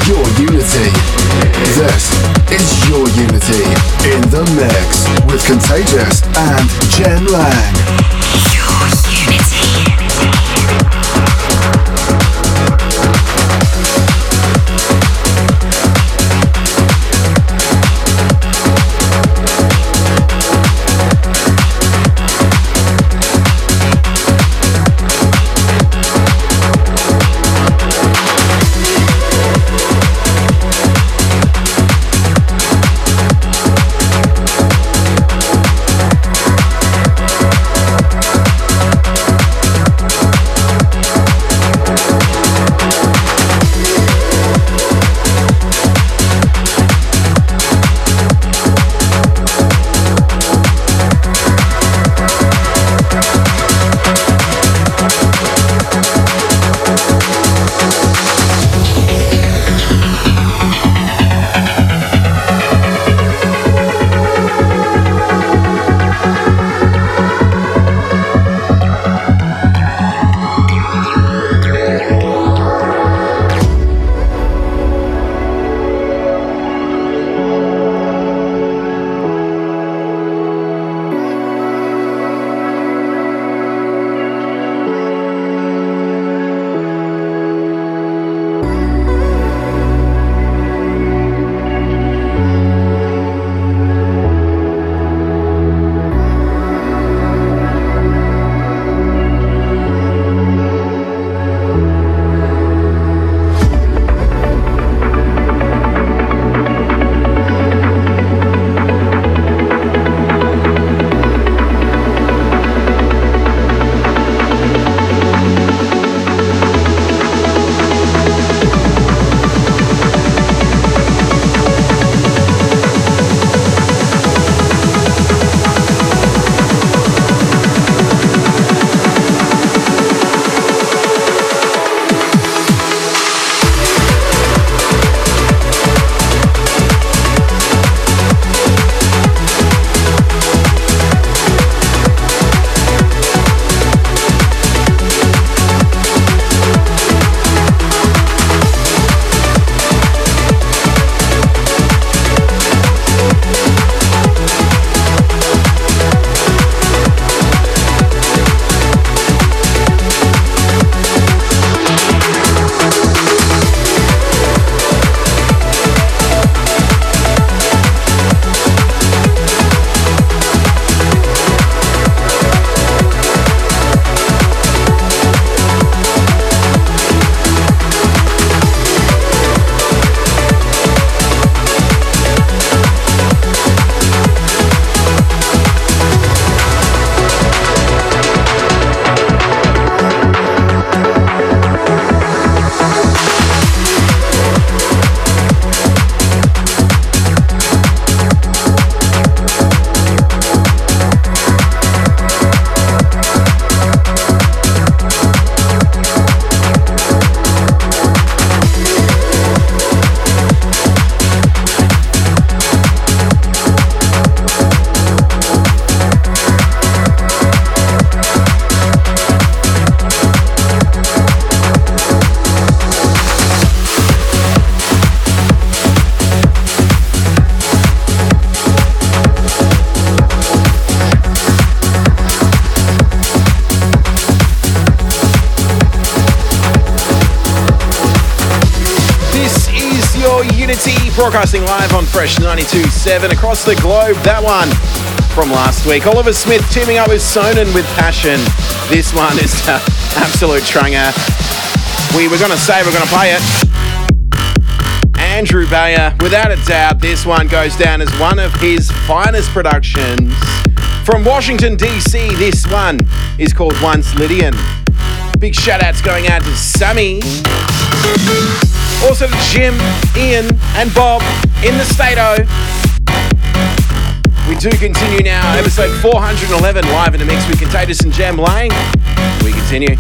[SPEAKER 2] Your unity. This is Your Unity in the mix with Contagious and Jem Lang.
[SPEAKER 3] Broadcasting live on Fresh 92.7 across the globe. That one from last week. Oliver Smith teaming up with SøNIN with Passion. This one is absolute tranger. We were going to say we're going to play it. Andrew Bayer, without a doubt, this one goes down as one of his finest productions. From Washington, D.C., this one is called Once Lydian. Big shout outs going out to Sammy. Also to Jim, Ian, and Bob in the Stato. We do continue now, episode 411, live in the mix with Contagious and Jem Lang. We continue.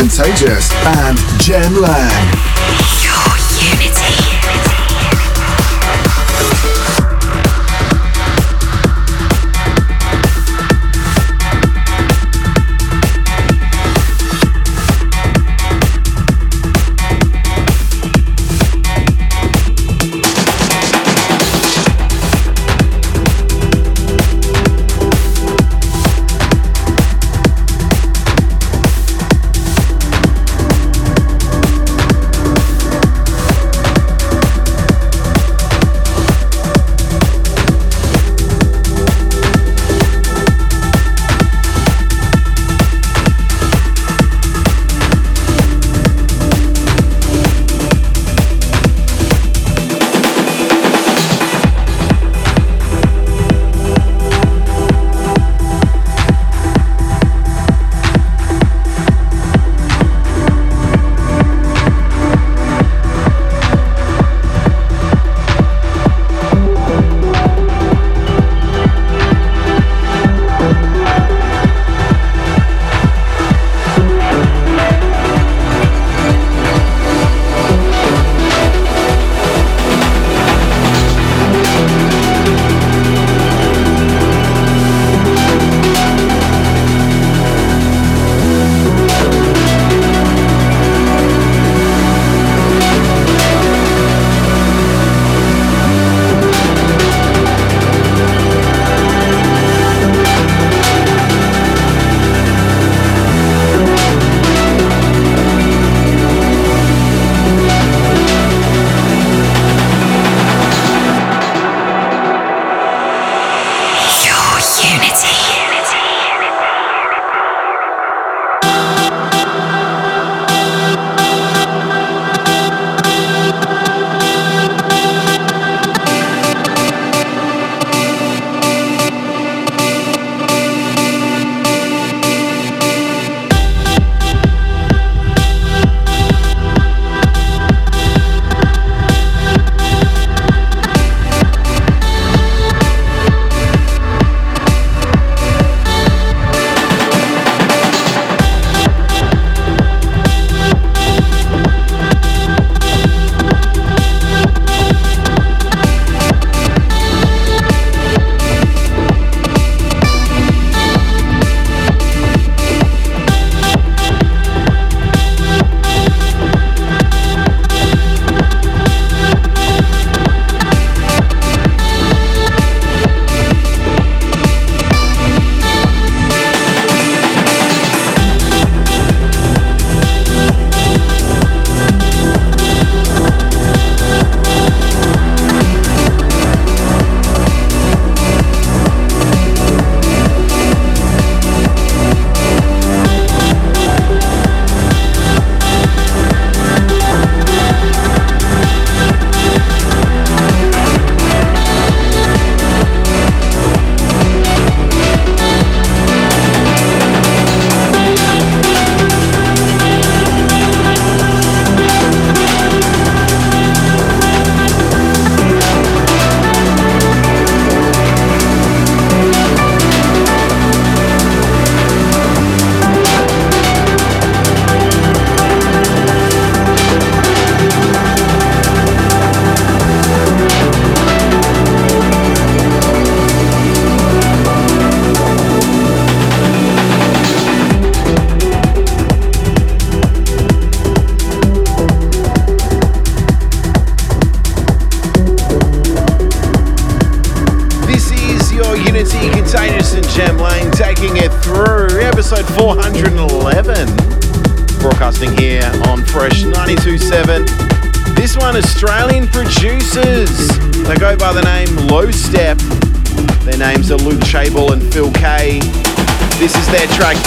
[SPEAKER 2] Contagious and Jem Lang.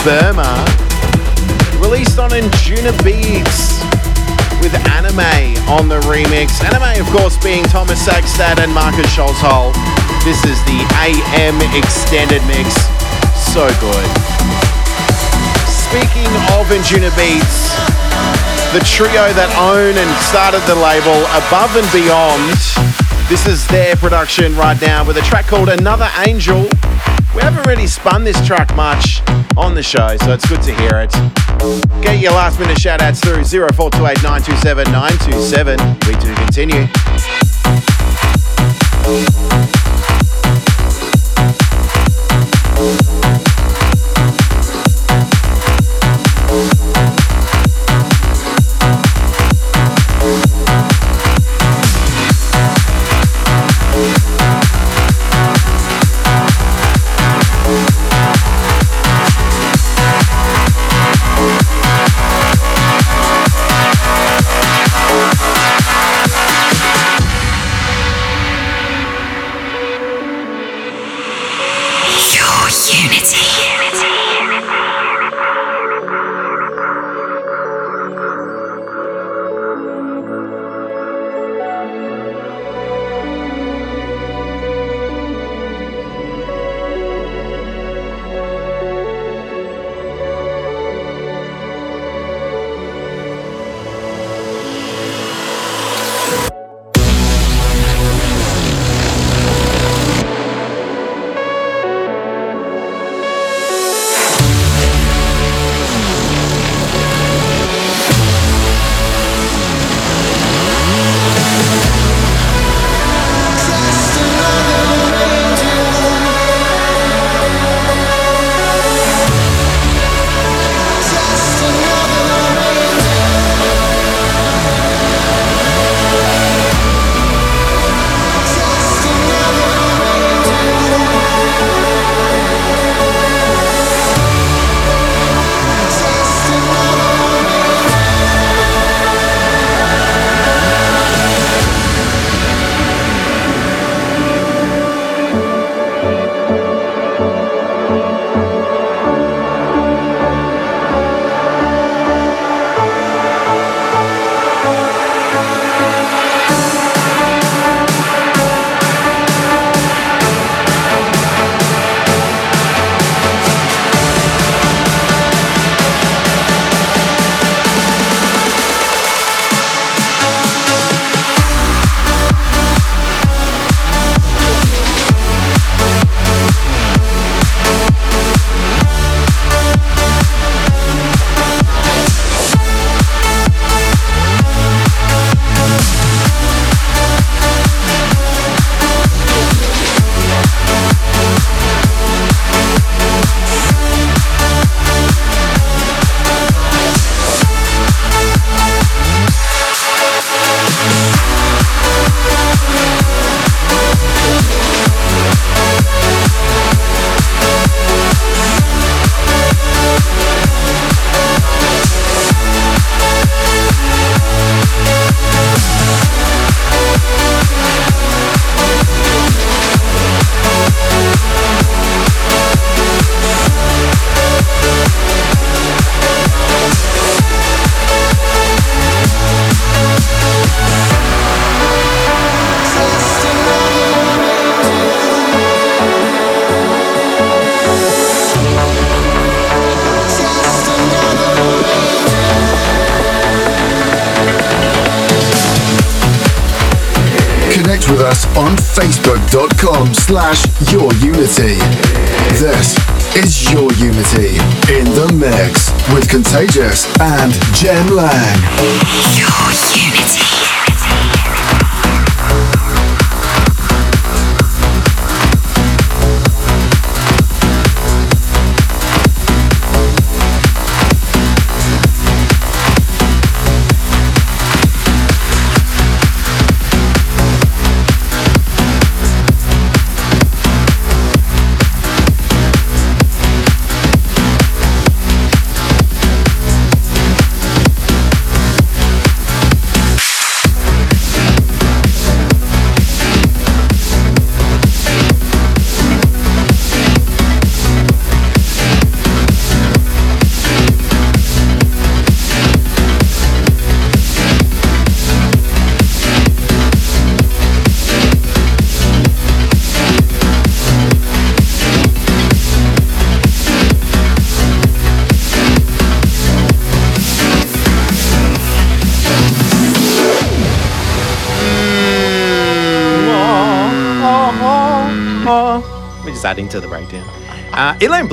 [SPEAKER 3] Burma. Released on Injuna Beats with aname on the remix. aname, of course, being Thomas Sagstad and Marcus Scholzhol. This is the AM extended mix. So good. Speaking of Anjunabeats, the trio that own and started the label Above and Beyond. This is their production right now with a track called Another Angel. We haven't really spun this track much on the show, so it's good to hear it. Get your last minute shout outs through 0428 927 927. We do continue.
[SPEAKER 2] facebook.com slash your unity. This is your unity in the mix with Contagious and Jem Lang.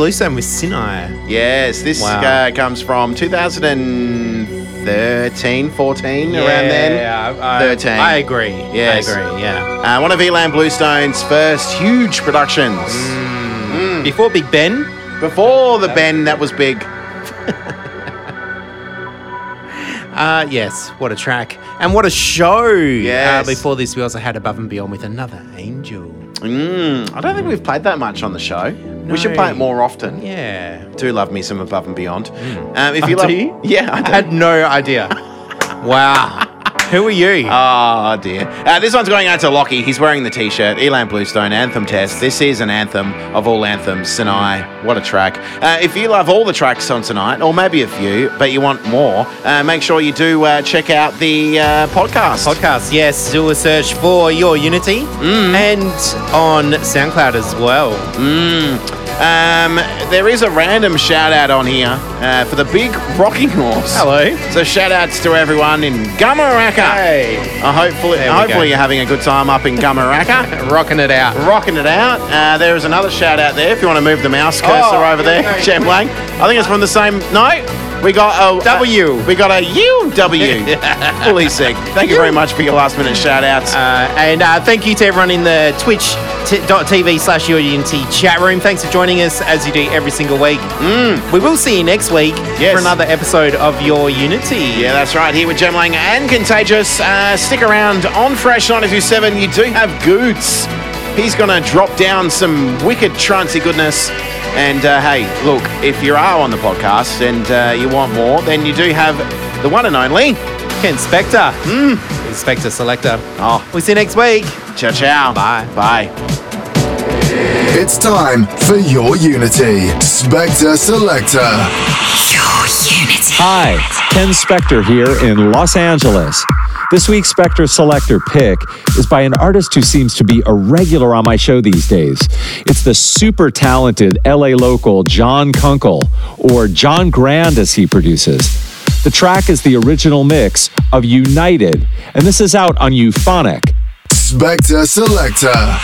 [SPEAKER 4] Uh, ilan Bluestone with Sinai.
[SPEAKER 3] Yes, this
[SPEAKER 4] Wow.
[SPEAKER 3] uh, comes from 2013, 14, around then.
[SPEAKER 4] Yeah, I,
[SPEAKER 3] 13.
[SPEAKER 4] I agree.
[SPEAKER 3] Yes.
[SPEAKER 4] I agree. Yeah.
[SPEAKER 3] Uh, one of ilan Bluestone's first huge productions.
[SPEAKER 4] Mm. Before Big Ben.
[SPEAKER 3] Before the Ben, that was big. <laughs>
[SPEAKER 4] Uh, yes, what a track. And what a show.
[SPEAKER 3] Yes.
[SPEAKER 4] Uh, before this, we also had Above and Beyond with Another Angel.
[SPEAKER 3] Mm, I don't think we've played that much on the show. We should play it more often.
[SPEAKER 4] Yeah.
[SPEAKER 3] Do love me some Above and Beyond. Um, if you
[SPEAKER 4] Oh,
[SPEAKER 3] love,
[SPEAKER 4] do you?
[SPEAKER 3] yeah, I
[SPEAKER 4] I had no idea. <laughs> wow. Who are you?
[SPEAKER 3] Oh dear. Uh, this one's going out to Lockie. He's wearing the t-shirt. ilan Bluestone Anthem Test. This is an anthem of all anthems. Sinai. What a track. Uh, if you love all the tracks on tonight, or maybe a few, but you want more, uh, make sure you do uh, check out the uh, podcast.
[SPEAKER 4] Podcast, yes. Do a search for Your Unity
[SPEAKER 3] Mm.
[SPEAKER 4] and on SoundCloud as well.
[SPEAKER 3] Um, there is a random shout out on here uh, for the big rocking horse.
[SPEAKER 4] Hello.
[SPEAKER 3] So shout outs to everyone in Gumeracha.
[SPEAKER 4] Hey.
[SPEAKER 3] Uh, hopefully, hopefully
[SPEAKER 4] go.
[SPEAKER 3] you're having a good time up in Gumeracha. <laughs>
[SPEAKER 4] Rocking it out.
[SPEAKER 3] rocking it out. Uh, there is another shout out there if you want to move the mouse cursor
[SPEAKER 4] Oh,
[SPEAKER 3] over there,
[SPEAKER 4] okay.
[SPEAKER 3] Jem Lang. I think it's from the same. No, we got a
[SPEAKER 4] W.
[SPEAKER 3] we got a UW. Fully <laughs> sick. <laughs> Thank you very much for your last minute shout outs.
[SPEAKER 4] Uh, and uh, thank you to everyone in the twitch.tv slash unity chat room. Thanks for joining us as you do every single week. We will see you next week
[SPEAKER 3] Yes.
[SPEAKER 4] for another episode of Your Unity.
[SPEAKER 3] yeah, that's right. Here with Jem Lang and Contagious. Uh, stick around on Fresh 927. You do have Goots. He's going to drop down some wicked trancy goodness. And uh, hey, look, if you are on the podcast and uh, you want more, then you do have the one and only.
[SPEAKER 4] Ken Spector. Mm. Spector Selector.
[SPEAKER 3] Oh,
[SPEAKER 4] We'll see you next week.
[SPEAKER 3] ciao, ciao.
[SPEAKER 4] Bye.
[SPEAKER 3] Bye.
[SPEAKER 2] It's time for your Unity. Spector Selector.
[SPEAKER 1] Your Unity.
[SPEAKER 11] Hi, Ken Spector here in Los Angeles. This week's Spector Selector pick is by an artist who seems to be a regular on my show these days. It's the super talented LA local John Kunkel, or John Grand as he produces. The track is the original mix of United, and this is out on Euphonic.
[SPEAKER 2] Spector Selector.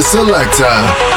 [SPEAKER 2] Selector.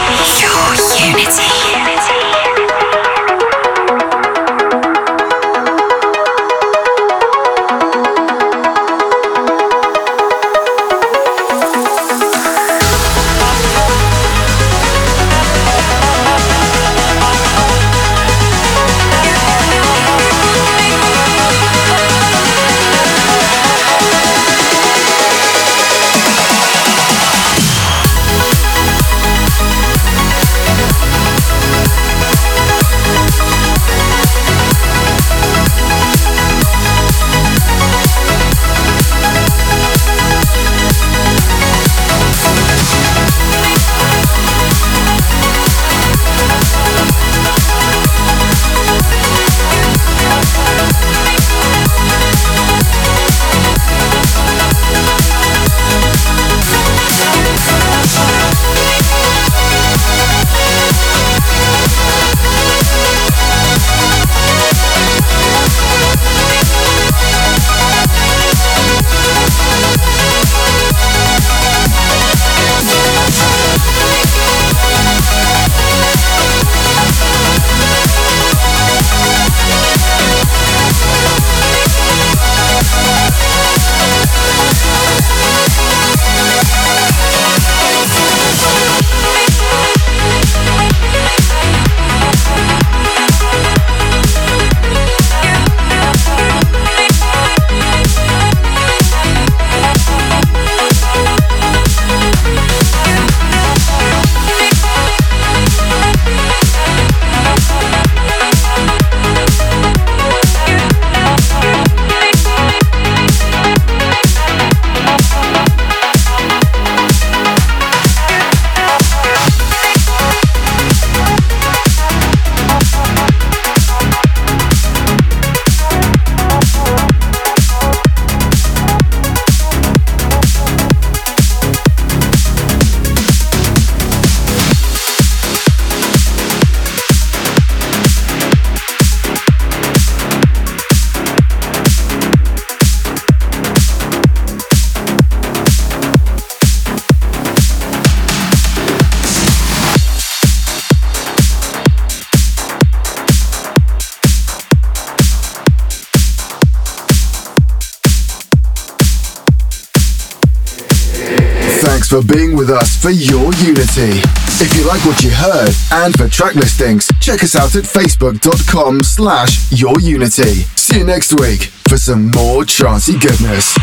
[SPEAKER 2] With us for your unity. If you like what you heard and for track listings, check us out at facebook.com slash your unity. See you next week for some more charty goodness.